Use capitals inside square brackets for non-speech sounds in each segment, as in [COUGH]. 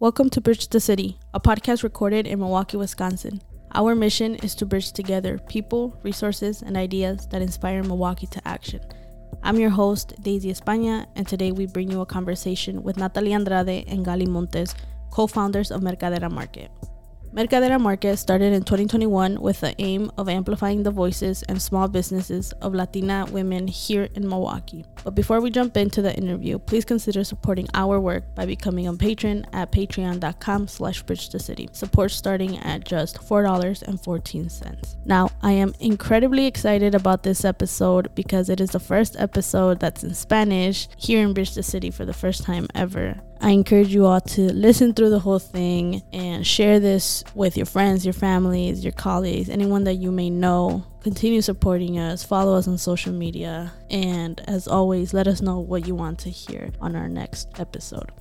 Welcome to Bridge the City, a podcast recorded in Milwaukee, Wisconsin. Our mission is to bridge together people, resources, and ideas that inspire Milwaukee to action. I'm your host, Daisy España, and today we bring you a conversation with Natalie Andrade and Gali Montes, co founders of Mercadera Market. Mercadera Market started in 2021 with the aim of amplifying the voices and small businesses of Latina women here in Milwaukee. But before we jump into the interview, please consider supporting our work by becoming a patron at patreon.com slash bridge the city. Support starting at just $4.14. Now, I am incredibly excited about this episode because it is the first episode that's in Spanish here in Bridge the City for the first time ever. I encourage you all to listen through the whole thing and share this with your friends, your families, your colleagues, anyone that you may know. Continue supporting us, follow us on social media, and as always, let us know what you want to hear on our next episode.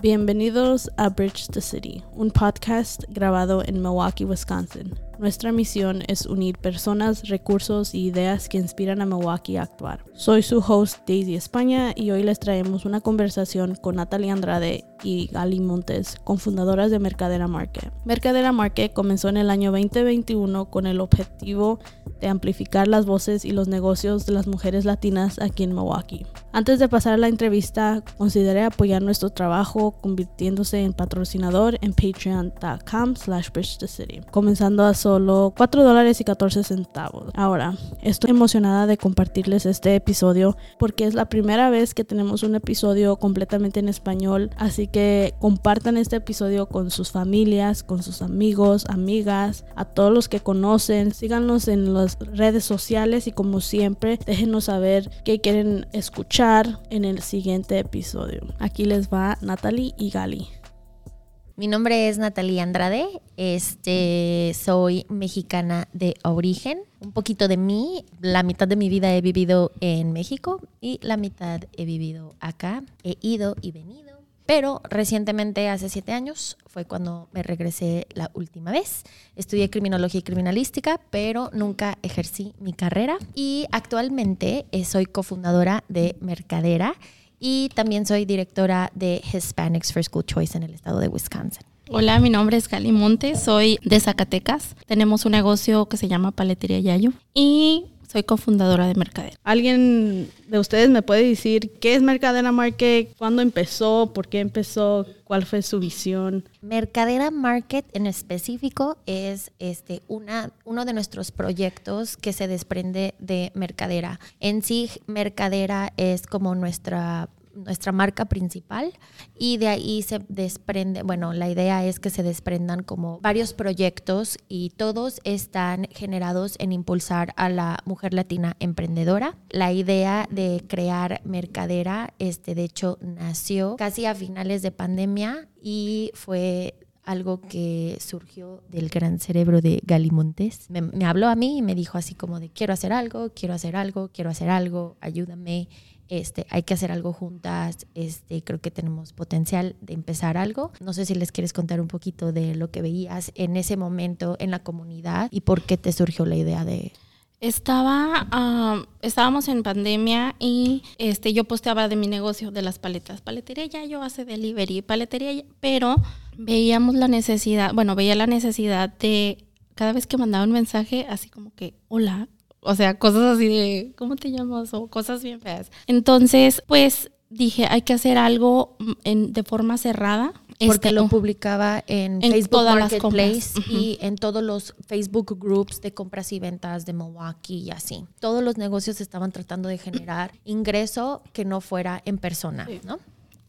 Bienvenidos a Bridge the City, un podcast grabado en Milwaukee, Wisconsin. Nuestra misión es unir personas, recursos y ideas que inspiran a Milwaukee a actuar. Soy su host Daisy España y hoy les traemos una conversación con Natalie Andrade y Gali Montes, cofundadoras de Mercadera Market. Mercadera Market comenzó en el año 2021 con el objetivo de amplificar las voces y los negocios de las mujeres latinas aquí en Milwaukee. Antes de pasar a la entrevista, consideré apoyar nuestro trabajo convirtiéndose en patrocinador en patreon.com slash city, comenzando a solo 4 dólares y 14 centavos. Ahora, estoy emocionada de compartirles este episodio porque es la primera vez que tenemos un episodio completamente en español, así que compartan este episodio con sus familias, con sus amigos, amigas, a todos los que conocen, síganos en las redes sociales y como siempre, déjenos saber qué quieren escuchar en el siguiente episodio. Aquí les va Natalie y Gali. Mi nombre es Natalia Andrade, este, soy mexicana de origen. Un poquito de mí, la mitad de mi vida he vivido en México y la mitad he vivido acá. He ido y venido. Pero recientemente, hace siete años, fue cuando me regresé la última vez. Estudié criminología y criminalística, pero nunca ejercí mi carrera. Y actualmente eh, soy cofundadora de Mercadera y también soy directora de Hispanics for School Choice en el estado de Wisconsin. Hola, mi nombre es Gali Montes, soy de Zacatecas. Tenemos un negocio que se llama Paletería Yayo y soy cofundadora de Mercadera. ¿Alguien de ustedes me puede decir qué es Mercadera Market? ¿Cuándo empezó? ¿Por qué empezó? ¿Cuál fue su visión? Mercadera Market en específico es este, una, uno de nuestros proyectos que se desprende de Mercadera. En sí, Mercadera es como nuestra nuestra marca principal y de ahí se desprende, bueno, la idea es que se desprendan como varios proyectos y todos están generados en impulsar a la mujer latina emprendedora. La idea de crear Mercadera, este, de hecho, nació casi a finales de pandemia y fue algo que surgió del gran cerebro de Galimontes. Me, habló a mí y me dijo así como de quiero hacer algo, quiero hacer algo, quiero hacer algo, ayúdame este, hay que hacer algo juntas, este, creo que tenemos potencial de empezar algo. No sé si les quieres contar un poquito de lo que veías en ese momento en la comunidad y por qué te surgió la idea de... Estaba, ah, estábamos en pandemia y este, yo posteaba de mi negocio de las paletas. Paletería ya yo hace delivery, paletería pero veíamos la necesidad, bueno, veía la necesidad de cada vez que mandaba un mensaje así como que, hola, o sea, cosas así de, ¿cómo te llamas? O cosas bien feas. Entonces, pues dije, hay que hacer algo mm, en, de forma cerrada. Porque este, lo publicaba en, Facebook Marketplace y en todos los Facebook groups de compras y ventas de Milwaukee y así. Todos los negocios estaban tratando de generar ingreso que no fuera en persona, ¿no?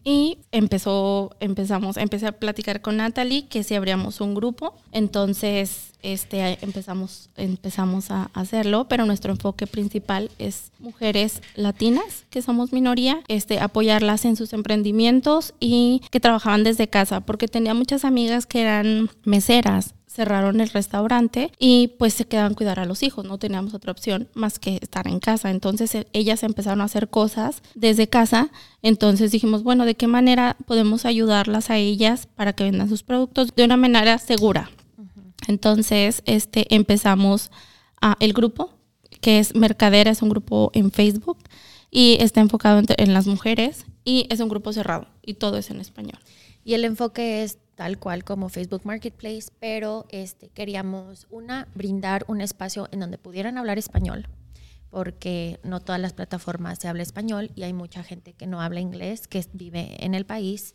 Y empezó, empezamos, empecé a platicar con Natalie que si abríamos un grupo. Entonces, este, empezamos, empezamos a hacerlo, pero nuestro enfoque principal es mujeres latinas, que somos minoría, este, apoyarlas en sus emprendimientos y que trabajaban desde casa, porque tenía muchas amigas que eran meseras cerraron el restaurante y pues se quedaban a cuidar a los hijos, no teníamos otra opción más que estar en casa. Entonces e, ellas empezaron a hacer cosas desde casa, entonces dijimos, bueno, ¿de qué manera podemos ayudarlas a ellas para que vendan sus productos de una manera segura? Entonces, este empezamos a el grupo que es Mercadera, es un grupo en Facebook y está enfocado en las mujeres y es un grupo cerrado y todo es en español. Y el enfoque es tal cual como Facebook Marketplace, pero este, queríamos, una, brindar un espacio en donde pudieran hablar español, porque no todas las plataformas se habla español y hay mucha gente que no habla inglés, que vive en el país.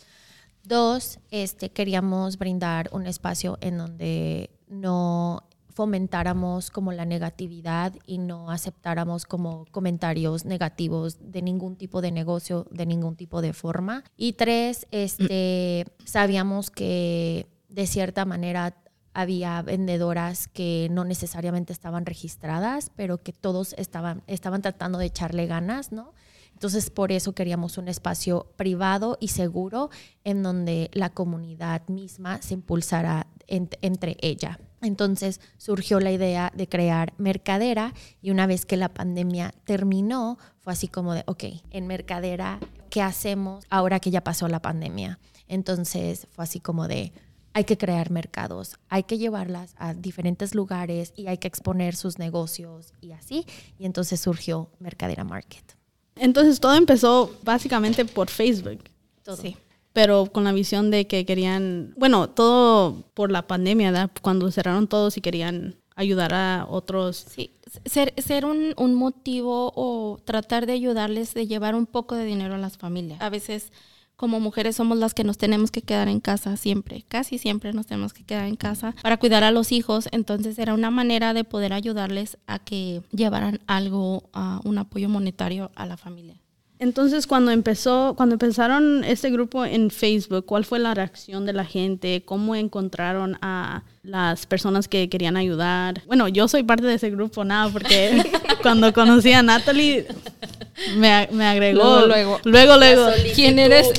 Dos, este, queríamos brindar un espacio en donde no fomentáramos como la negatividad y no aceptáramos como comentarios negativos de ningún tipo de negocio, de ningún tipo de forma. Y tres, este, sabíamos que de cierta manera había vendedoras que no necesariamente estaban registradas, pero que todos estaban, estaban tratando de echarle ganas, ¿no? Entonces, por eso queríamos un espacio privado y seguro en donde la comunidad misma se impulsara entre ella. Entonces surgió la idea de crear Mercadera y una vez que la pandemia terminó, fue así como de, ok, en Mercadera, ¿qué hacemos ahora que ya pasó la pandemia? Entonces fue así como de, hay que crear mercados, hay que llevarlas a diferentes lugares y hay que exponer sus negocios y así. Y entonces surgió Mercadera Market. Entonces todo empezó básicamente por Facebook. Todo. Sí pero con la visión de que querían, bueno, todo por la pandemia, ¿verdad? Cuando cerraron todos y querían ayudar a otros. Sí, ser, ser un, un, motivo o tratar de ayudarles de llevar un poco de dinero a las familias. A veces como mujeres somos las que nos tenemos que quedar en casa siempre, casi siempre nos tenemos que quedar en casa para cuidar a los hijos, entonces era una manera de poder ayudarles a que llevaran algo, a un apoyo monetario a la familia. Entonces, cuando empezó, cuando empezaron este grupo en Facebook, ¿cuál fue la reacción de la gente? ¿Cómo encontraron a las personas que querían ayudar? Bueno, yo soy parte de ese grupo, nada, porque [LAUGHS] cuando conocí a Natalie, me, me agregó. Luego, luego. luego, ¿Quién eres? [LAUGHS]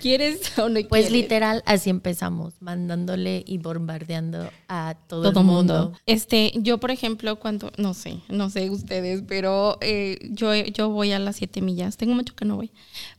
¿Quieres o no Pues literal, así empezamos, mandándole y bombardeando a todo, el mundo. Este, yo, por ejemplo, cuando, no sé, no sé ustedes, pero eh, yo, yo voy a las siete millas. Tengo mucho que no voy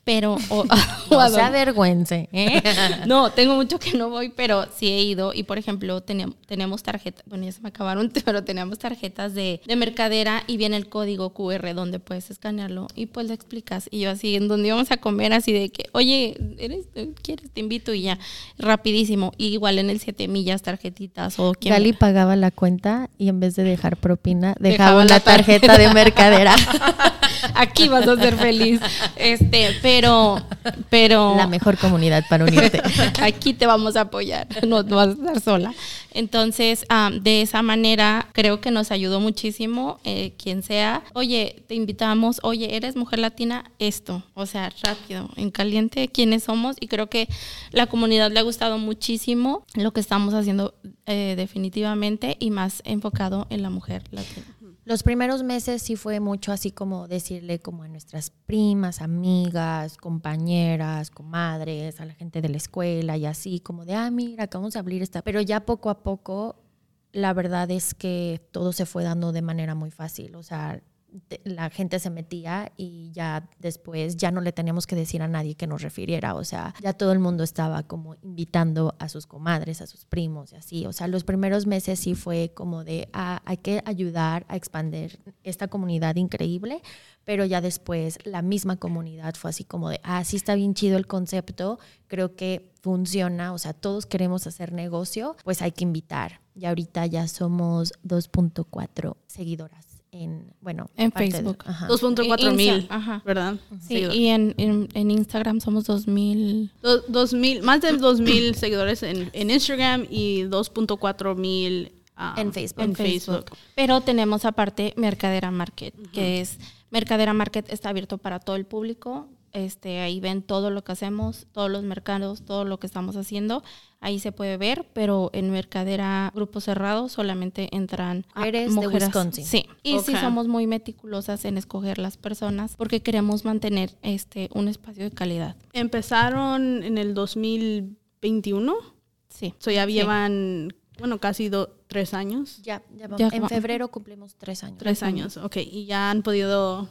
pero... [LAUGHS] O, [LAUGHS] no se avergüence. ¿eh? no, tengo mucho que no voy, pero sí he ido. Y por ejemplo, tenemos, tenemos tarjetas, bueno, ya se me acabaron, pero tenemos tarjetas de, de, mercadera y viene el código QR donde puedes escanearlo y pues le explicas. Y yo así, en donde íbamos a comer, así de que, oye, ¿eres, ¿quieres? Te invito y ya, rapidísimo. Y igual en el 7 millas, tarjetitas o... Gali pagaba la cuenta y en vez de dejar propina, dejaba, la tarjeta de mercadera. [LAUGHS] Aquí vas a ser feliz. Este, pero, pero. La mejor comunidad para unirte. [LAUGHS] Aquí te vamos a apoyar, no, vas a estar sola. Entonces, de esa manera, creo que nos ayudó muchísimo, eh, quien sea. Oye, te invitamos, oye, eres mujer latina, esto. O sea, rápido, en caliente, quiénes somos. Y creo que la comunidad le ha gustado muchísimo lo que estamos haciendo eh, definitivamente y más enfocado en la mujer latina. Los primeros meses sí fue mucho así como decirle como a nuestras primas, amigas, compañeras, comadres, a la gente de la escuela y así como de, ah, mira, que vamos a abrir esta. Pero ya poco a poco, la verdad es que todo se fue dando de manera muy fácil. O sea, la gente se metía y ya después ya no le teníamos que decir a nadie que nos refiriera, o sea, ya todo el mundo estaba como invitando a sus comadres, a sus primos y así, o sea, los primeros meses sí fue como de, ah, hay que ayudar a expandir esta comunidad increíble, pero ya después la misma comunidad fue así como de, ah, sí está bien chido el concepto, creo que funciona, o sea, todos queremos hacer negocio, pues hay que invitar. Y ahorita ya somos 2.4 seguidoras en, bueno, en Facebook. 2.4 mil, ¿verdad? Sí, y en, en, Instagram somos 2000. más de 2000 [COUGHS] seguidores en, en, Instagram y 2.4 mil ah, en, Facebook. en Facebook. Pero tenemos aparte Mercadera Market, que es Mercadera Market está abierto para todo el público. Este, ahí ven todo lo que hacemos, todos los mercados, todo lo que estamos haciendo. Ahí se puede ver, pero en Mercadera Grupo Cerrado solamente entran Eres de Wisconsin. Sí, y sí somos muy meticulosas en escoger las personas porque queremos mantener este un espacio de calidad. Empezaron en el 2021. Sí. So ya llevan, bueno, casi tres años. Ya, ya, vamos. en febrero cumplimos tres años. Tres años, ok. Y ya han podido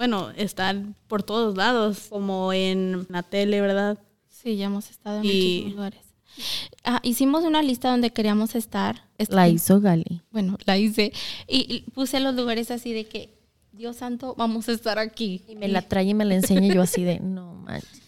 bueno, estar por todos lados, como en la tele, ¿verdad? Sí, ya hemos estado en muchos lugares. Ah, hicimos una lista donde queríamos estar. La hizo Gali. Bueno, la hice. Y, puse los lugares así de que, Dios santo, vamos a estar aquí. Y me la trae y me la enseña yo así de, no manches.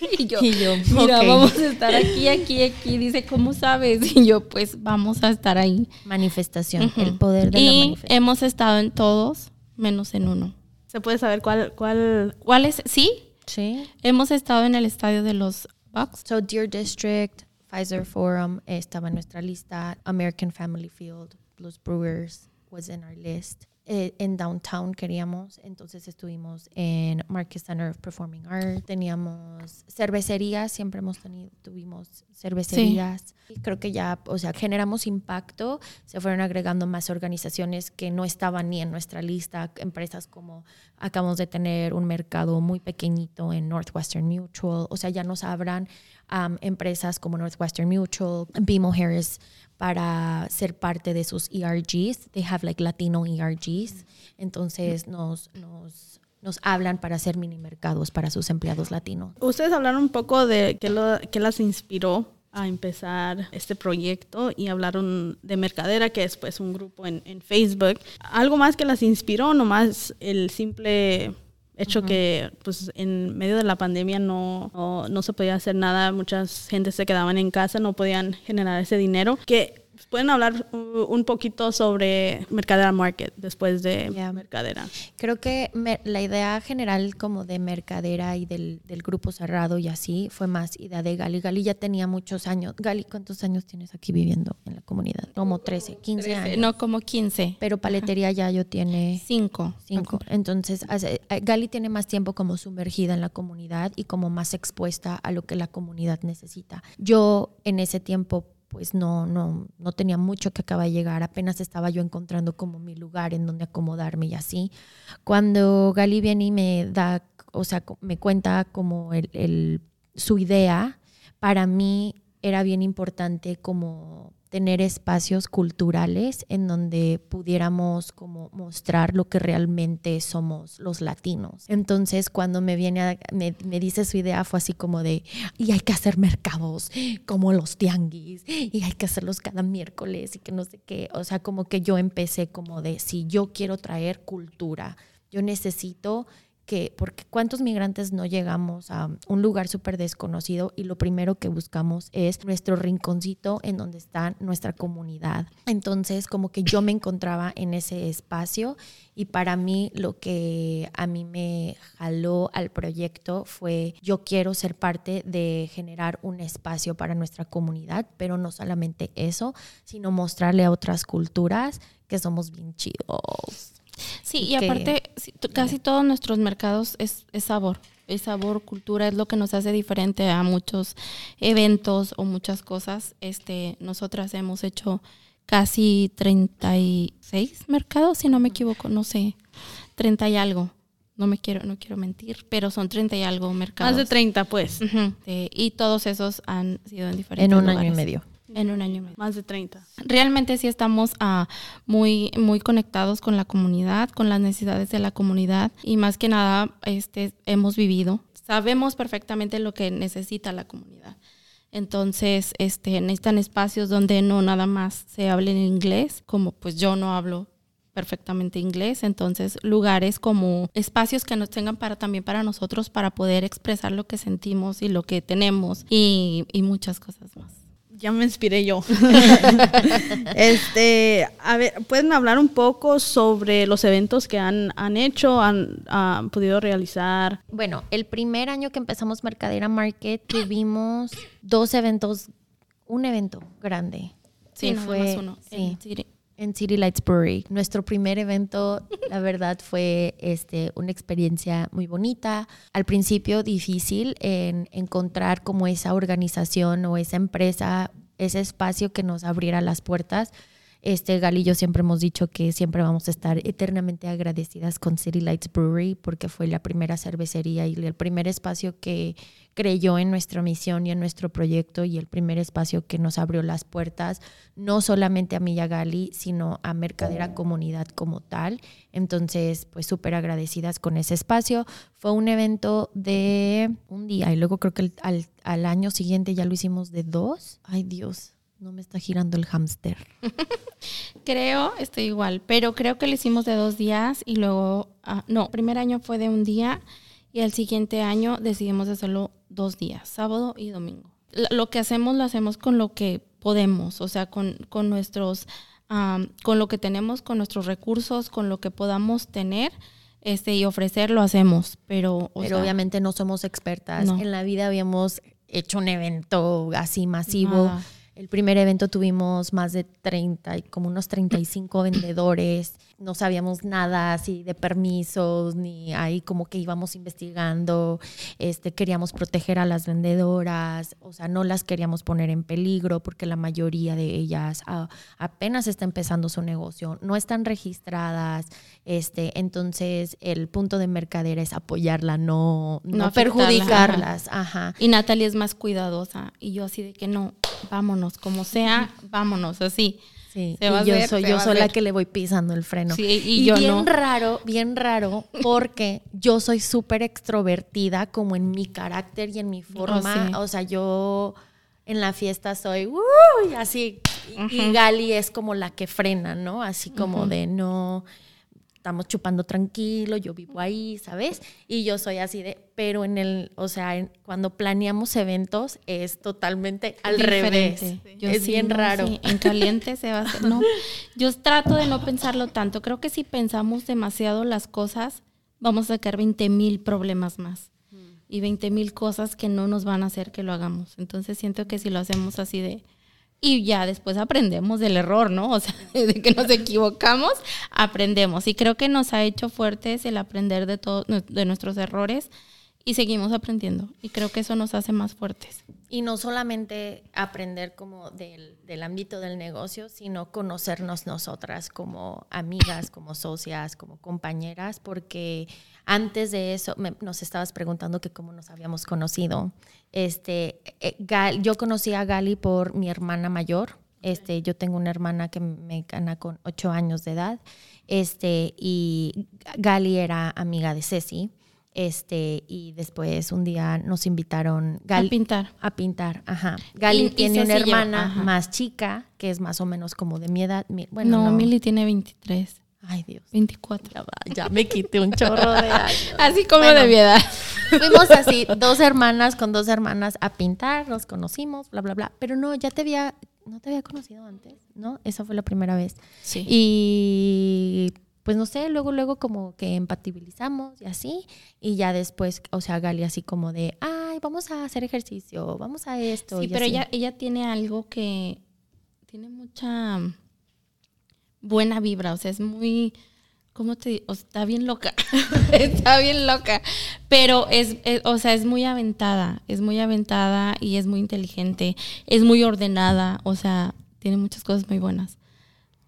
[LAUGHS] Y yo, Y yo, mira, vamos a estar aquí, aquí, aquí. Dice, ¿cómo sabes? [LAUGHS] Y yo, pues vamos a estar ahí. Manifestación, el poder de la Y manifestación. hemos estado en todos, menos en uno. ¿Se puede saber cuál, cuál? ¿Cuál es? Sí, Sí. hemos estado en el estadio de los Bucks. So Deer District, Pfizer Forum estaba en nuestra lista, American Family Field, Blues Brewers was in our list. Eh, en downtown queríamos, entonces estuvimos en Marcus Center of Performing Arts, teníamos cervecerías, siempre hemos tenido, tuvimos cervecerías. Y creo que ya, o sea, generamos impacto, se fueron agregando más organizaciones que no estaban ni en nuestra lista, empresas como acabamos de tener un mercado muy pequeñito en Northwestern Mutual, o sea, ya nos abran um, empresas como Northwestern Mutual, BMO Harris para ser parte de sus ERGs. They have like Latino ERGs. Entonces nos, nos, nos hablan para hacer mini mercados para sus empleados latinos. Ustedes hablaron un poco de qué, lo, qué las inspiró a empezar este proyecto y hablaron de Mercadera, que es pues un grupo en, en Facebook. ¿Algo más que las inspiró? Nomás el simple hecho que pues en medio de la pandemia no, no, no se podía hacer nada, muchas gente se quedaban en casa, no podían generar ese dinero. Que pueden hablar uh, un poquito sobre Mercadera Market después de Yeah. Mercadera. Creo que me- la idea general como de mercadera y del, del grupo cerrado y así fue más idea de Gali. Gali ya tenía muchos años. Gali, ¿cuántos años tienes aquí viviendo en la comunidad? Como 13, 15 años. No, como 15. Pero paletería ya yo tiene 5. cinco. Entonces, hace- eh, Gali tiene más tiempo como sumergida en la comunidad y como más expuesta a lo que la comunidad necesita. Yo en ese tiempo pues no, no, no tenía mucho que acaba de llegar, apenas estaba yo encontrando como mi lugar en donde acomodarme y así. Cuando Gali viene y me da, o sea, me cuenta como el, el- su idea, para mí era bien importante como tener espacios culturales en donde pudiéramos como mostrar lo que realmente somos los latinos. Entonces, cuando me viene a- me, me dice su idea fue así como de, y hay que hacer mercados como los tianguis, y hay que hacerlos cada miércoles y que no sé qué, o sea, como que yo empecé como de, si yo quiero traer cultura, yo necesito que, porque cuántos migrantes no llegamos a un lugar súper desconocido y lo primero que buscamos es nuestro rinconcito en donde está nuestra comunidad. Entonces, como que yo me encontraba en ese espacio y para mí lo que a mí me jaló al proyecto fue yo quiero ser parte de generar un espacio para nuestra comunidad, pero no solamente eso, sino mostrarle a otras culturas que somos bien chidos. Sí, y que- aparte, casi todos nuestros mercados es, es sabor. Es sabor, cultura, es lo que nos hace diferente a muchos eventos o muchas cosas. Este, nosotras hemos hecho casi 36 mercados, si no me equivoco, no sé, 30 y algo. No me quiero, no quiero mentir, pero son 30 y algo mercados. Más de 30, pues. Sí, y todos esos han sido en diferentes En un año y medio. En un año y medio. Más de 30. Realmente sí estamos ah, muy, muy conectados con la comunidad, con las necesidades de la comunidad y más que nada este, hemos vivido. Sabemos perfectamente lo que necesita la comunidad. Entonces, este, necesitan espacios donde no nada más se hable en inglés, como pues yo no hablo perfectamente inglés, entonces lugares como espacios que nos tengan para también para nosotros para poder expresar lo que sentimos y lo que tenemos y, y muchas cosas más. Ya me inspiré yo. [LAUGHS] este, a ver, ¿pueden hablar un poco sobre los eventos que han, han hecho, han, han podido realizar? Bueno, el primer año que empezamos Mercadera Market tuvimos dos eventos, un evento grande. Sí, que nada fue más uno. sí, en City. Lights Brewery. Nuestro primer evento, la verdad, fue este, una experiencia muy bonita. Al principio difícil en encontrar como esa organización o esa empresa, ese espacio que nos abriera las puertas. Este, Gal y yo siempre hemos dicho que siempre vamos a estar eternamente agradecidas con City Lights Brewery porque fue la primera cervecería y el primer espacio que creyó en nuestra misión y en nuestro proyecto y el primer espacio que nos abrió las puertas, no solamente a mí y a Gali, sino a Mercadera Comunidad como tal. Entonces, pues súper agradecidas con ese espacio. Fue un evento de un día y luego creo que al, al año siguiente ya lo hicimos de dos. Ay Dios, no me está girando el hámster. [LAUGHS] Creo, estoy igual, pero creo que lo hicimos de dos días y luego, ah, no, primer año fue de un día y al siguiente año decidimos hacerlo dos días, sábado y domingo. Lo que hacemos lo hacemos con lo que podemos, o sea, con, con nuestros, con lo que tenemos, con nuestros recursos, con lo que podamos tener este, y ofrecer, lo hacemos. Pero, pero obviamente no somos expertas. En la vida habíamos hecho un evento así masivo. El primer evento tuvimos más de 30, como unos 35 vendedores. No sabíamos nada así de permisos, ni ahí como que íbamos investigando. Este, queríamos proteger a las vendedoras, o sea, no las queríamos poner en peligro porque la mayoría de ellas apenas está empezando su negocio, no están registradas. Este, entonces, el punto de mercadera es apoyarla, no, no, perjudicarlas. Ajá. Y Natalia es más cuidadosa y yo así de que no, vámonos, como sea, vámonos, así. Sí, y yo soy, yo soy la que le voy pisando el freno. Sí, y, yo bien raro, bien raro, porque yo soy súper extrovertida como en mi carácter y en mi oh, forma. O sea, yo en la fiesta soy uy, así. Y Gali es como la que frena, ¿no? Así como de no estamos chupando tranquilo, yo vivo ahí, ¿sabes? Y yo soy así de, pero en el, o sea, cuando planeamos eventos es totalmente al revés. es bien raro. en caliente se va a hacer. No, [LAUGHS] yo trato de no pensarlo tanto. Creo que si pensamos demasiado las cosas, vamos a sacar 20 mil problemas más. Y 20 mil cosas que no nos van a hacer que lo hagamos. Entonces siento que si lo hacemos así de, y ya después aprendemos del error, ¿no? O sea, [LAUGHS] de que nos equivocamos, aprendemos. Y creo que nos ha hecho fuertes el aprender de, todos de nuestros errores y seguimos aprendiendo. Y creo que eso nos hace más fuertes. Y no solamente aprender como del, ámbito del negocio, sino conocernos nosotras como amigas, como socias, como compañeras, porque antes de eso nos estabas preguntando que cómo nos habíamos conocido. Este, eh, yo conocí a Gali por mi hermana mayor. Este, yo tengo una hermana que me gana con ocho años de edad. Este, y Gali era amiga de Ceci. Este, y después un día nos invitaron a pintar. A pintar, ajá. Gali tiene una hermana más chica, que es más o menos como de mi edad. Bueno, no, Mili tiene 23. Ay, Dios. 24. Ya, me quité un [LAUGHS] chorro de años. Así como de mi edad. Fuimos así, dos hermanas con dos hermanas a pintar, nos conocimos, bla, bla, bla. Pero no, ya te había, no te había conocido antes, ¿no? Esa fue la primera vez. Sí. Y pues no sé, luego, luego como que empatibilizamos y así. Y ya después, o sea, Gali así como de, ay, vamos a hacer ejercicio, vamos a esto. Sí, pero ella, ella tiene algo que tiene mucha buena vibra, o sea, es muy, ¿cómo te digo? está bien loca, [LAUGHS] está bien loca, pero es, o sea, es muy aventada, es muy aventada y es muy inteligente, es muy ordenada, o sea, tiene muchas cosas muy buenas.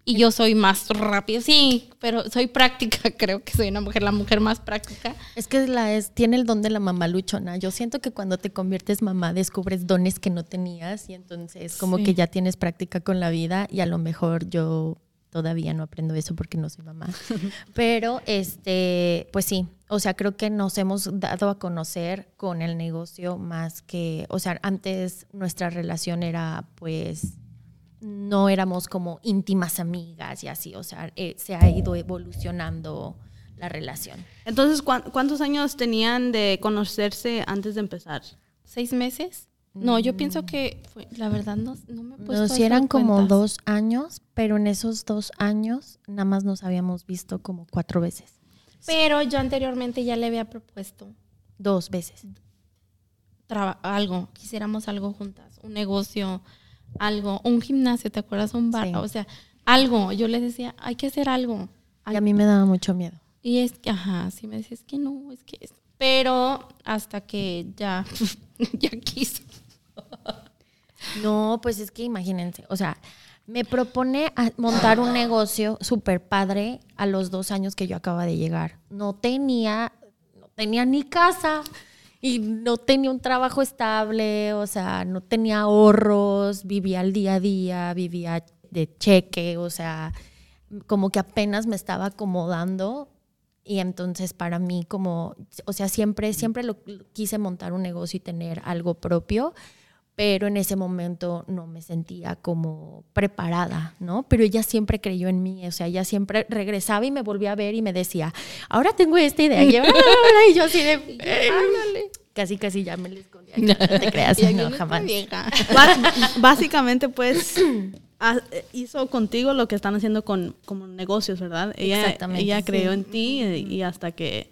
Y yo soy más rápida, sí, pero soy práctica, [LAUGHS] creo que soy una mujer, la mujer más práctica. Es que la es, tiene el don de la mamá luchona. Yo siento que cuando te conviertes mamá descubres dones que no tenías y entonces como que ya tienes práctica con la vida y a lo mejor yo todavía no aprendo eso porque no soy mamá. [LAUGHS] Pero, este, pues sí, o sea, creo que nos hemos dado a conocer con el negocio más que, o sea, antes nuestra relación era, pues, no éramos como íntimas amigas y así, o sea, eh, se ha ido evolucionando la relación. Entonces, ¿cuántos años tenían de conocerse antes de empezar? ¿Seis meses? No, yo pienso mm. que la verdad no, no me he puesto Nos eran como dos años, pero en esos dos años nada más nos habíamos visto como cuatro veces. Pero yo anteriormente ya le había propuesto. Dos veces. algo, quisiéramos algo juntas, un negocio, algo, un gimnasio, ¿te acuerdas? Un bar, o sea, algo. Yo le decía, hay que hacer algo, Y a mí me daba mucho miedo. Y es que, ajá, sí me decía, es que no, es que... Es... Pero hasta que ya, [LAUGHS] ya quiso. No, pues es que imagínense, o sea, me propone montar un negocio súper padre a los dos años que yo acaba de llegar. No tenía, no tenía ni casa y no tenía un trabajo estable, o sea, no tenía ahorros, vivía al día a día, vivía de cheque, o sea, como que apenas me estaba acomodando y entonces para mí como, o sea, siempre, siempre lo, quise montar un negocio y tener algo propio pero en ese momento no me sentía como preparada, ¿no? Pero ella siempre creyó en mí, o sea, ella siempre regresaba y me volvía a ver y me decía, ahora tengo esta idea, y yo así de, ándale. [LAUGHS] Casi, casi ya me le escondía. No te creas, [LAUGHS] no, jamás. [LAUGHS] Básicamente, pues, hizo contigo lo que están haciendo con como negocios, ¿verdad? Ella, Exactamente. Ella creyó en ti y, hasta que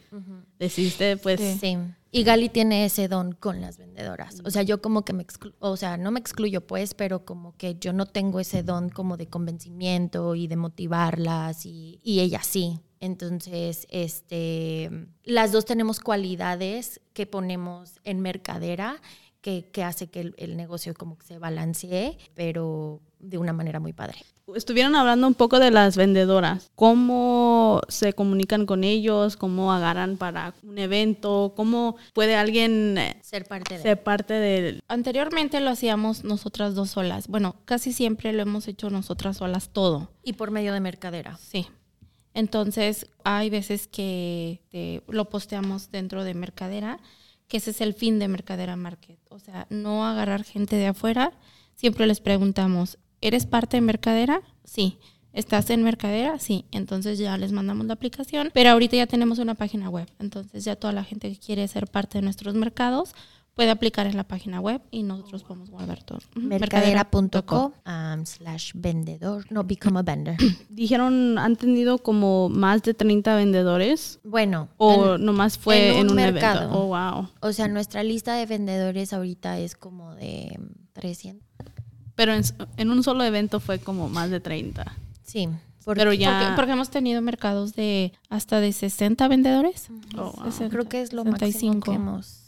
decidiste, pues... Sí. Y Gali tiene ese don con las vendedoras. O sea, yo como que me excluyo, o sea, no me excluyo pues, pero como que yo no tengo ese don como de convencimiento y de motivarlas y, y ella sí. Entonces, este, las dos tenemos cualidades que ponemos en mercadera que, que hace que el, el negocio como que se balancee, pero de una manera muy padre. Estuvieron hablando un poco de las vendedoras, cómo se comunican con ellos, cómo agarran para un evento, cómo puede alguien eh, ser parte de. Ser parte de... Anteriormente lo hacíamos nosotras dos solas. Bueno, casi siempre lo hemos hecho nosotras solas todo. Y por medio de mercadera. Sí. Entonces, hay veces que eh, lo posteamos dentro de mercadera, que ese es el fin de Mercadera Market. O sea, no agarrar gente de afuera. Siempre les preguntamos, ¿Eres parte de Mercadera? Sí. ¿Estás en Mercadera? Sí. Entonces ya les mandamos la aplicación. Pero ahorita ya tenemos una página web. Entonces ya toda la gente que quiere ser parte de nuestros mercados puede aplicar en la página web y nosotros podemos guardar todo. Mercadera.com um, slash vendedor, no become a vendor. [CLEARS THROAT] Dijeron, han tenido como más de 30 vendedores. Bueno. O nomás fue en un, mercado. Oh, wow. O sea, nuestra lista de vendedores ahorita es como de 300. Pero en, un solo evento fue como más de 30. Sí. pero ya... Porque, hemos tenido mercados de hasta de 60 vendedores. Oh, Creo que es lo 65. máximo que hemos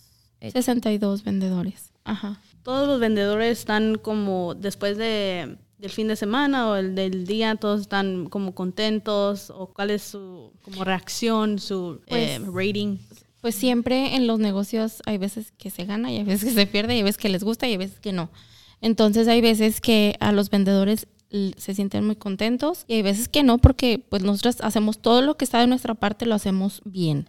62 vendedores. Ajá. Todos los vendedores están como después de, del fin de semana o el del día, todos están como contentos o cuál es su como reacción, su eh, pues, rating. Pues siempre en los negocios hay veces que se gana y hay veces que se pierde y hay veces que les gusta y hay veces que no. Entonces hay veces que a los vendedores se sienten muy contentos y hay veces que no porque pues nosotros hacemos todo lo que está de nuestra parte lo hacemos bien.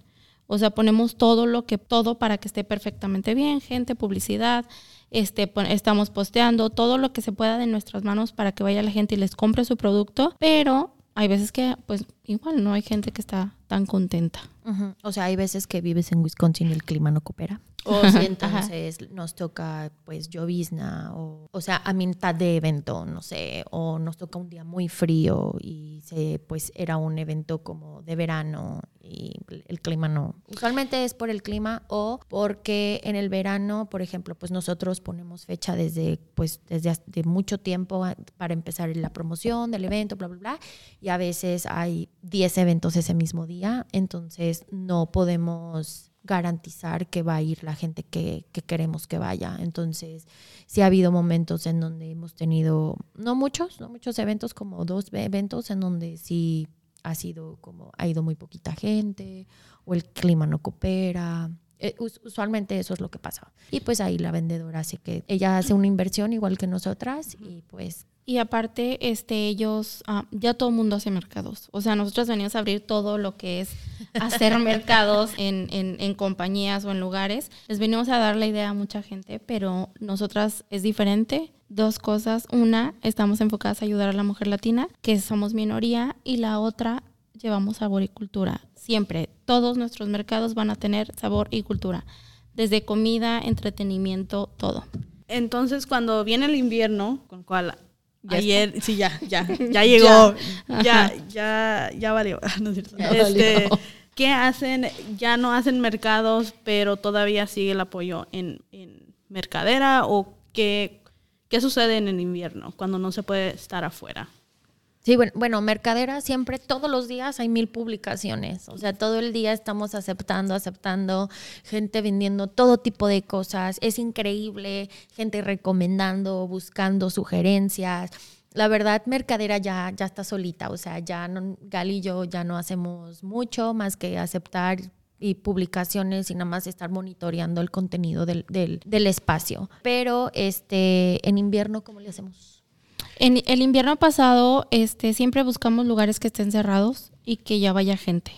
O sea, ponemos todo lo que todo para que esté perfectamente bien, gente, publicidad, este estamos posteando todo lo que se pueda de nuestras manos para que vaya la gente y les compre su producto, pero hay veces que pues igual no hay gente que está tan contenta. O sea, hay veces que vives en Wisconsin y el clima no coopera. O si entonces nos toca pues llovizna o, o sea, a mitad de evento, no sé, o nos toca un día muy frío y se, pues era un evento como de verano y el clima no. Usualmente es por el clima o porque en el verano, por ejemplo, pues nosotros ponemos fecha desde pues desde mucho tiempo para empezar la promoción del evento, bla, bla, bla, y a veces hay 10 eventos ese mismo día, entonces no podemos garantizar que va a ir la gente que, queremos que vaya. Entonces, sí ha habido momentos en donde hemos tenido, no muchos, no muchos eventos, como dos eventos en donde sí ha sido como, ha ido muy poquita gente o el clima no coopera. Eh, usualmente eso es lo que pasa. Y pues ahí la vendedora hace que ella hace una inversión igual que nosotras y pues y aparte, este, ellos, ah, ya todo el mundo hace mercados. O sea, nosotros venimos a abrir todo lo que es hacer [LAUGHS] mercados en, en, en, compañías o en lugares. Les venimos a dar la idea a mucha gente, pero nosotras es diferente. Dos cosas. Una, estamos enfocadas a ayudar a la mujer latina, que somos minoría, y la otra, llevamos sabor y cultura. Siempre, todos nuestros mercados van a tener sabor y cultura. Desde comida, entretenimiento, todo. Entonces, cuando viene el invierno, con cual Ayer, sí, ya, ya, [LAUGHS] ya llegó, ya, ya, ya, valió. [LAUGHS] este, ¿Qué hacen? Ya no hacen mercados, pero todavía sigue el apoyo en, en mercadera o qué, qué sucede en el invierno cuando no se puede estar afuera. Sí, bueno, bueno, Mercadera siempre, todos los días hay mil publicaciones. O sea, todo el día estamos aceptando, aceptando, gente vendiendo todo tipo de cosas. Es increíble, gente recomendando, buscando sugerencias. La verdad, Mercadera ya, ya está solita. O sea, ya no, Gal y yo ya no hacemos mucho más que aceptar y publicaciones y nada más estar monitoreando el contenido del, del, del espacio. Pero este, en invierno, ¿cómo le hacemos? En el invierno pasado, este, siempre buscamos lugares que estén cerrados y que ya vaya gente.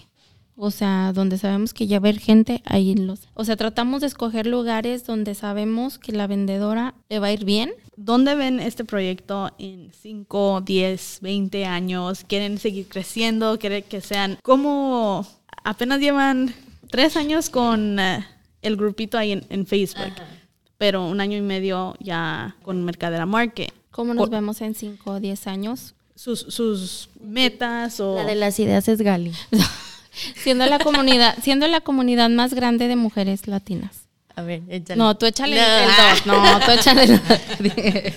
O sea, donde sabemos que ya va a haber gente, ahí los... O sea, tratamos de escoger lugares donde sabemos que la vendedora le va a ir bien. ¿Dónde ven este proyecto en 5, 10, 20 años? ¿Quieren seguir creciendo? ¿Quieren que sean como apenas llevan tres años con eh, el grupito ahí en, en Facebook? Pero un año y medio ya con Mercadera Market. ¿Cómo nos Por- vemos en 5 o 10 años? Sus, sus metas o... La de las ideas es Gali. [LAUGHS] Siendo la comunidad, siendo la comunidad más grande de mujeres latinas. A ver, échale. No, tú échale No. el dos. No, tú échale el [LAUGHS]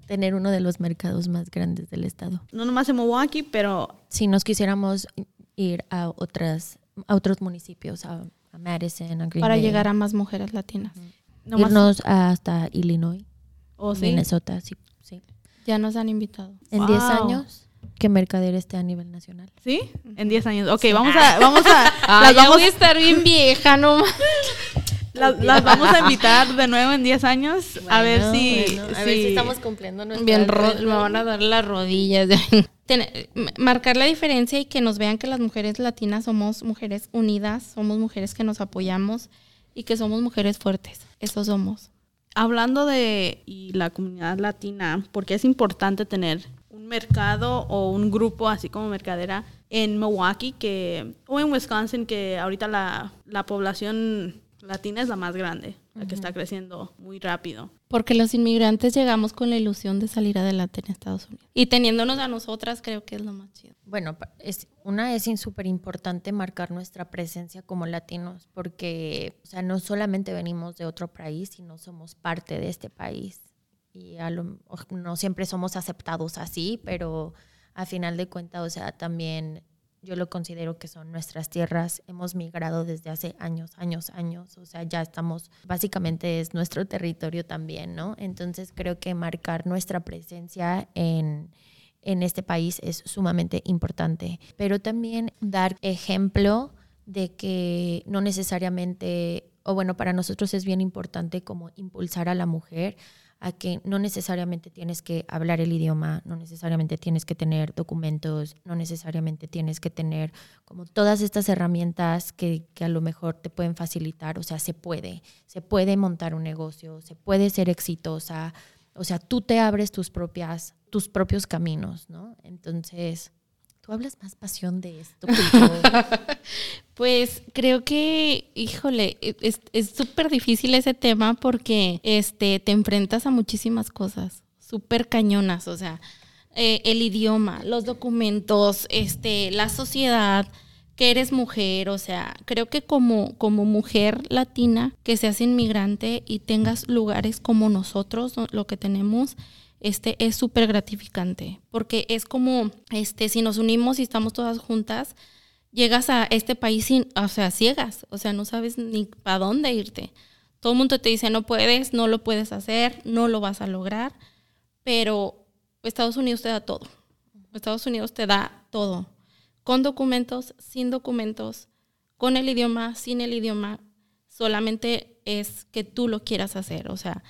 [LAUGHS] Tener uno de los mercados más grandes del estado. No nomás en Milwaukee, pero Si nos quisiéramos ir a otras a otros municipios, a, a Madison, a Green para Bay, llegar a más mujeres latinas. irnos hasta Illinois, ¿O sí? Minnesota, sí. Ya nos han invitado. En 10 Wow. años que Mercader esté a nivel nacional. ¿Sí? En 10 años. Ok, vamos a... Vamos a [LAUGHS] Ah, las, ya vamos, voy a estar bien vieja, no las, las vamos a invitar de nuevo en 10 años a ver si... bueno, a si- ver si estamos cumpliendo Bien, me van a dar las rodillas. [LAUGHS] Marcar la diferencia y que nos vean que las mujeres latinas somos mujeres unidas, somos mujeres que nos apoyamos y que somos mujeres fuertes. Eso somos. Hablando de y la comunidad latina, porque es importante tener un mercado o un grupo así como Mercadera en Milwaukee que, o en Wisconsin, que ahorita la, la población latina es la más grande, la que está creciendo muy rápido. Porque los inmigrantes llegamos con la ilusión de salir adelante en Estados Unidos. Y teniéndonos a nosotras creo que es lo más chido. Bueno, es, una es súper importante marcar nuestra presencia como latinos, porque o sea, no solamente venimos de otro país, sino somos parte de este país. Y a lo- no siempre somos aceptados así, pero a final de cuentas, o sea, también yo lo considero que son nuestras tierras. Hemos migrado desde hace años, años, años. O sea, ya estamos, básicamente es nuestro territorio también, ¿no? Entonces creo que marcar nuestra presencia en, en este país es sumamente importante. Pero también dar ejemplo de que no necesariamente, o bueno, para nosotros es bien importante como impulsar a la mujer a que no necesariamente tienes que hablar el idioma, no necesariamente tienes que tener documentos, no necesariamente tienes que tener como todas estas herramientas que, que a lo mejor te pueden facilitar, o sea, se puede, se puede montar un negocio, se puede ser exitosa, o sea, tú te abres tus propias, tus propios caminos, ¿no? Entonces, tú hablas más pasión de esto. [LAUGHS] Pues creo que, híjole, es es súper difícil ese tema porque este, te enfrentas a muchísimas cosas, súper cañonas, o sea, eh, el idioma, los documentos, este, la sociedad, que eres mujer, o sea, creo que como, como mujer latina que seas inmigrante y tengas lugares como nosotros, ¿no? lo que tenemos, este, es súper gratificante, porque es como, este, si nos unimos y estamos todas juntas, llegas a este país sin, o sea, ciegas, o sea, no sabes ni para dónde irte. Todo el mundo te dice, no puedes, no lo puedes hacer, no lo vas a lograr, pero Estados Unidos te da todo. Estados Unidos te da todo, con documentos, sin documentos, con el idioma, sin el idioma, solamente es que tú lo quieras hacer, o sea,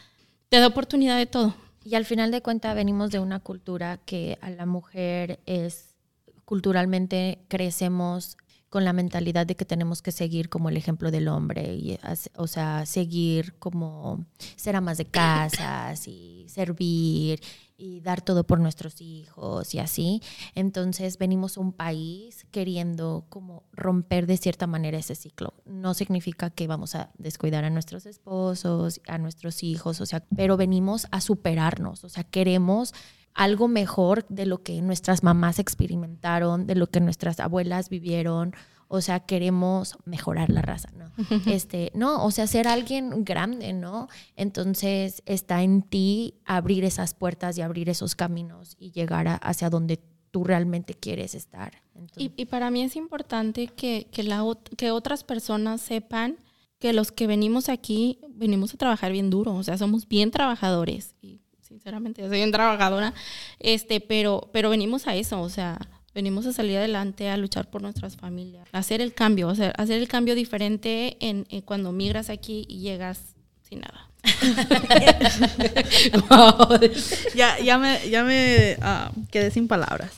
te da oportunidad de todo. Y al final de cuentas venimos de una cultura que a la mujer es culturalmente crecemos con la mentalidad de que tenemos que seguir como el ejemplo del hombre y o sea seguir como ser amas de casas y servir y dar todo por nuestros hijos y así. Entonces venimos a un país queriendo como romper de cierta manera ese ciclo. No significa que vamos a descuidar a nuestros esposos a nuestros hijos o sea pero venimos a superarnos o sea queremos algo mejor de lo que nuestras mamás experimentaron, de lo que nuestras abuelas vivieron. O sea, queremos mejorar la raza, ¿no? [LAUGHS] Este, no, o sea, ser alguien grande, ¿no? Entonces está en ti abrir esas puertas y abrir esos caminos y llegar a- hacia donde tú realmente quieres estar. Entonces, Y, y para mí es importante que, que, la, que otras personas sepan que los que venimos aquí venimos a trabajar bien duro, o sea, somos bien trabajadores. Y sinceramente, yo soy bien trabajadora, este, pero, pero venimos a eso, o sea, venimos a salir adelante, a luchar por nuestras familias, a hacer el cambio, o sea, hacer el cambio diferente en, en cuando migras aquí y llegas sin nada. [LAUGHS] Ya, ya me, ya me ah, quedé sin palabras.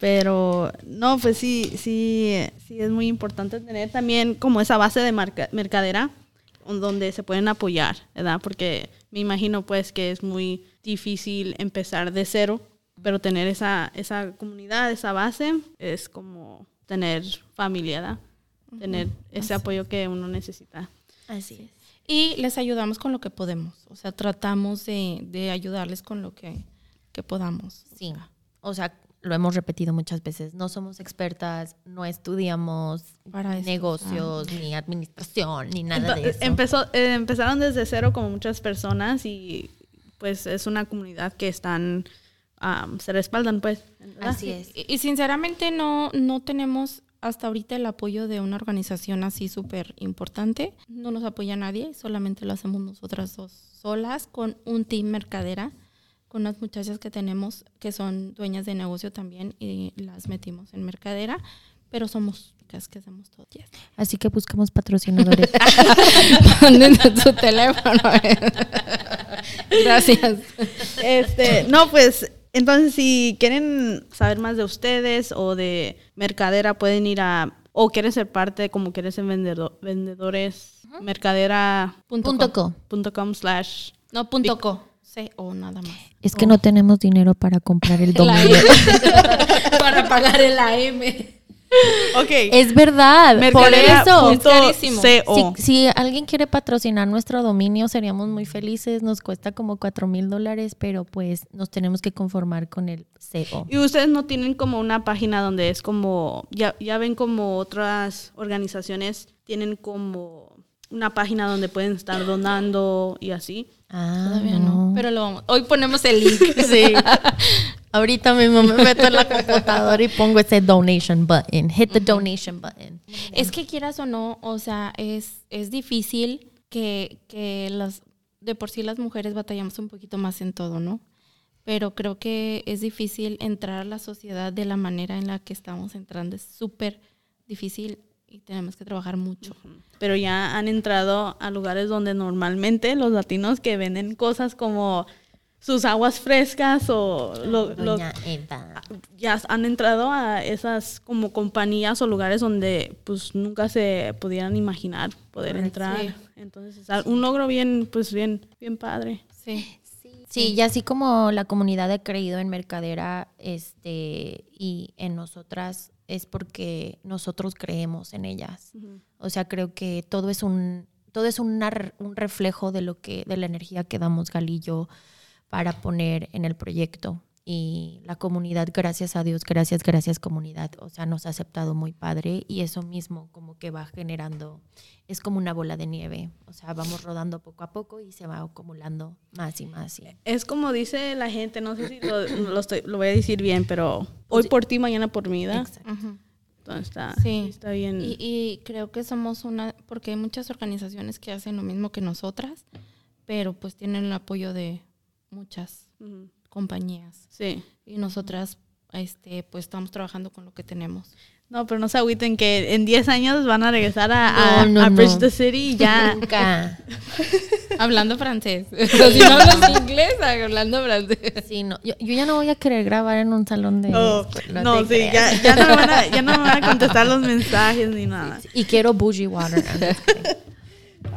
Pero no, pues sí, sí, sí es muy importante tener también como esa base de marca- mercadera donde se pueden apoyar, ¿verdad? Porque me imagino pues que es muy difícil empezar de cero, pero tener esa, esa comunidad, esa base, es como tener familia, ¿verdad? Tener ese apoyo que uno necesita. Así es. Y les ayudamos con lo que podemos. O sea, tratamos de, de ayudarles con lo que, que podamos. Sí. O sea, lo hemos repetido muchas veces. No somos expertas, no estudiamos Para negocios, ni administración, ni nada de eso. Empezó, eh, empezaron desde cero como muchas personas y pues es una comunidad que están, am, se respaldan pues. ¿verdad? Así es. Y, y sinceramente no, no tenemos hasta ahorita el apoyo de una organización así súper importante. No nos apoya nadie, solamente lo hacemos nosotras dos solas con un team mercadera, con unas muchachas que tenemos que son dueñas de negocio también y las metimos en mercadera, pero somos chicas que hacemos todo. Yes. Así que buscamos patrocinadores. [LAUGHS] Manden su teléfono. [LAUGHS] Gracias. Este, no, pues entonces si quieren saber más de ustedes o de mercadera pueden ir a o quieren ser parte como quieren ser vendedor- vendedores mercadera.com Punto co. punto com slash No, punto co. C o nada más. Es que no tenemos dinero para comprar el [LAUGHS] dominio. [LAUGHS] Para pagar el AM. ok Es verdad, por mercadera eso. punto carísimo. co. Si, si alguien quiere patrocinar nuestro dominio, seríamos muy felices. Nos cuesta como 4 mil dólares, pero pues nos tenemos que conformar con el CO. Y ustedes no tienen como una página donde es como, ya, ya ven como otras organizaciones tienen como una página donde pueden estar donando y así. Ah, Todavía no. Pero lo vamos. Hoy ponemos el link. [LAUGHS] Sí. Ahorita mismo me meto en la computadora y pongo ese donation button. Hit the donation button. Es que quieras o no, o sea, es, es difícil que, que las, de por sí las mujeres batallamos un poquito más en todo, ¿no? Pero creo que es difícil entrar a la sociedad de la manera en la que estamos entrando. Es súper difícil y tenemos que trabajar mucho. Pero ya han entrado a lugares donde normalmente los latinos que venden cosas como sus aguas frescas o lo, lo- Doña Eva. ya han entrado a esas como compañías o lugares donde pues nunca se pudieran imaginar poder entrar. Sí. Entonces es un logro bien pues bien bien padre. Sí. Sí, y así como la comunidad ha creído en Mercadera este, y en nosotras, es porque nosotros creemos en ellas. O sea, creo que todo es un, todo es una un reflejo de lo que, de la energía que damos Galillo para poner en el proyecto. Y la comunidad, gracias a Dios, gracias, gracias comunidad, o sea, nos ha aceptado muy padre y eso mismo como que va generando, es como una bola de nieve, o sea, vamos rodando poco a poco y se va acumulando más y más. y- Es como dice la gente, no sé si lo, [COUGHS] lo estoy- lo voy a decir bien, pero hoy por ti, mañana por mí. Ujú. Entonces está, Sí. está bien. Y, y creo que somos una, porque hay muchas organizaciones que hacen lo mismo que nosotras, pero pues tienen el apoyo de muchas Ujú. Compañías. Sí. Y nosotras, este, pues estamos trabajando con lo que tenemos. No, pero no se agüiten que en 10 años van a regresar a, a, No, no, a Bridge no. the City y ya. Nunca. [LAUGHS] Hablando francés. [LAUGHS] si no hablas inglés, hablando francés. Sí, no. Yo, yo ya no voy a querer grabar en un salón de... Oh, no, sí, ya, creas. ya, no me van a, ya no me van a contestar los mensajes ni nada. Y quiero bougie water.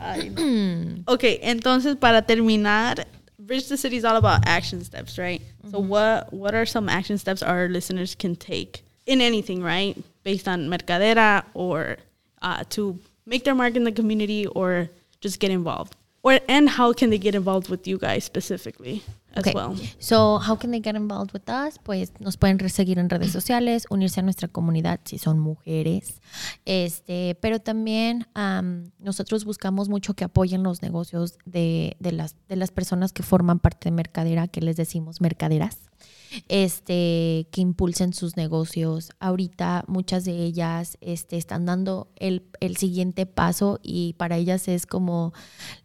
Ay, no. Ok, entonces para terminar, Bridge the City is all about action steps, right? So what what are some action steps our listeners can take in anything, right? Based on mercadera or uh, to make their mark in the community or just get involved. Or and how can they get involved with you guys specifically as Okay. well? So, how can they get involved with us? Pues nos pueden seguir en redes sociales, unirse a nuestra comunidad si son mujeres. Este, pero también am, nosotros buscamos mucho que apoyen los negocios de, de las, de las personas que forman parte de Mercadera, que les decimos mercaderas. Este, que impulsen sus negocios. Ahorita muchas de ellas este, están dando el, el siguiente paso y para ellas es como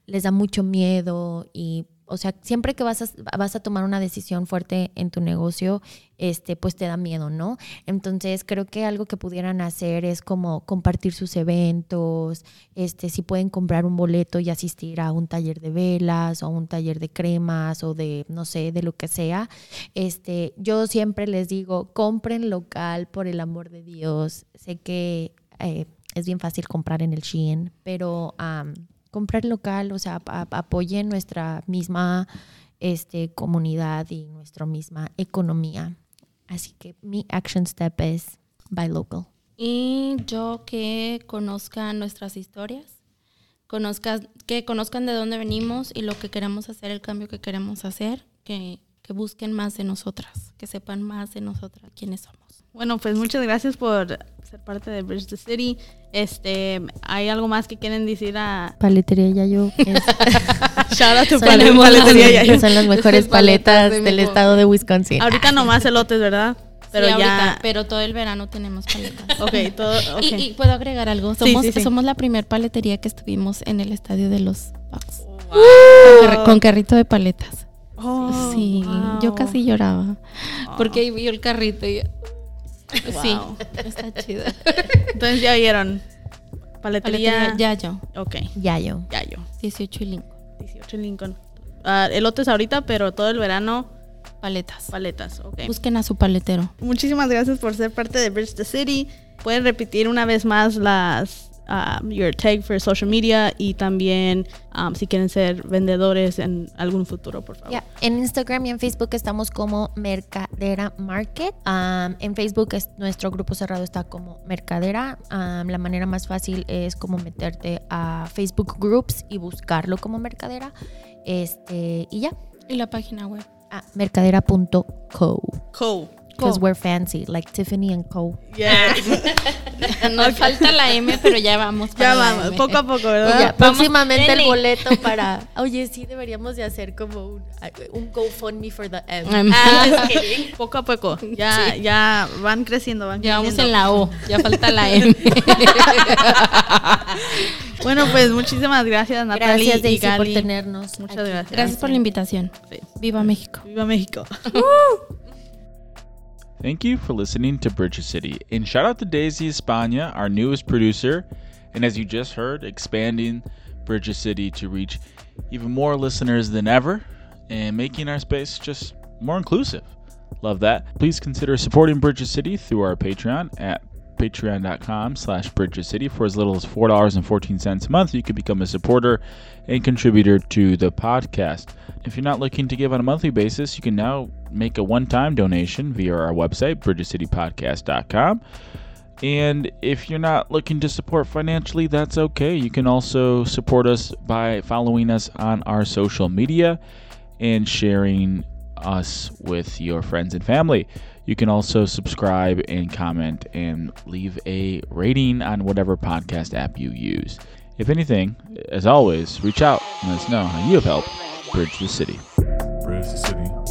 les da mucho miedo y o sea, siempre que vas a, vas a tomar una decisión fuerte en tu negocio, este, pues te da miedo, ¿no? Entonces creo que algo que pudieran hacer es como compartir sus eventos, este, si pueden comprar un boleto y asistir a un taller de velas o un taller de cremas o de, no sé, de lo que sea. Este, yo siempre les digo, compren local por el amor de Dios. Sé que eh, es bien fácil comprar en el Shein, pero comprar local, o sea, apoyen nuestra misma este, comunidad y nuestra misma economía. Así que mi action step es buy local. Y yo que conozcan nuestras historias, conozcan, que conozcan de dónde venimos y lo que queremos hacer, el cambio que queremos hacer, que, que busquen más de nosotras, que sepan más de nosotras, quiénes somos. Bueno, pues muchas gracias por ser parte de Bridge the City. Este, ¿hay algo más que quieren decir a Paletería Yayo? [LAUGHS] Shout out to Paletería Yayo. Son las mejores paletas del estado de Wisconsin. Ahorita nomás elotes, ¿verdad? Pero ya. pero todo el verano tenemos paletas. [LAUGHS] ok, todo. Okay. Y, puedo agregar algo. Somos, somos la primer paletería que estuvimos en el estadio de los Bucks. Con, carrito de paletas. Oh, sí, yo casi lloraba. Porque ahí vi el carrito y Sí, está chido. Entonces ya vieron. Paletería. Yayo. Ok. Yayo. Yayo. 18 y Lincoln. 18 y Lincoln. Uh, elotes ahorita, pero todo el verano. Paletas. Paletas, ok. Busquen a su paletero. Muchísimas gracias por ser parte de Bridge the City. Pueden repetir una vez más las um, your tag for social media y también um, si quieren ser vendedores en algún futuro, por favor. En Instagram y en Facebook estamos como Mercadera Market. Um, en Facebook es, nuestro grupo cerrado está como Mercadera. la manera más fácil es como meterte a Facebook Groups y buscarlo como Mercadera. Este, y ya. Y la página web. Ah, mercadera.co. Co. Because we're fancy, like Tiffany and Co. Yeah. [LAUGHS] Nos falta la M, pero ya vamos. ya vamos, poco a poco, ¿verdad? próximamente el boleto [LAUGHS] para. Oye, sí, deberíamos de hacer como un, un GoFundMe for the M. Ah, poco a poco. Ya, ya van creciendo, van Ya vamos en la O, ya falta la M. [LAUGHS] bueno, pues muchísimas gracias, Natalie. Gracias, Daisy, por tenernos. Muchas gracias. Gracias por la invitación. Viva México. Viva México. Thank you for listening to Bridges City. And shout out to Daisy España, our newest producer. And as you just heard, expanding Bridges City to reach even more listeners than ever and making our space just more inclusive. Love that. Please consider supporting Bridges City through our Patreon at patreon.com slash bridges city for as little as $4.14 a month you can become a supporter and contributor to the podcast. If you're not looking to give on a monthly basis you can now make a one-time donation via our website bridgescitypodcast.com and if you're not looking to support financially that's okay. You can also support us by following us on our social media and sharing us with your friends and family you can also subscribe and comment and leave a rating on whatever podcast app you use. If anything, as always, reach out and let us know how you have helped bridge the city. Bridge the city,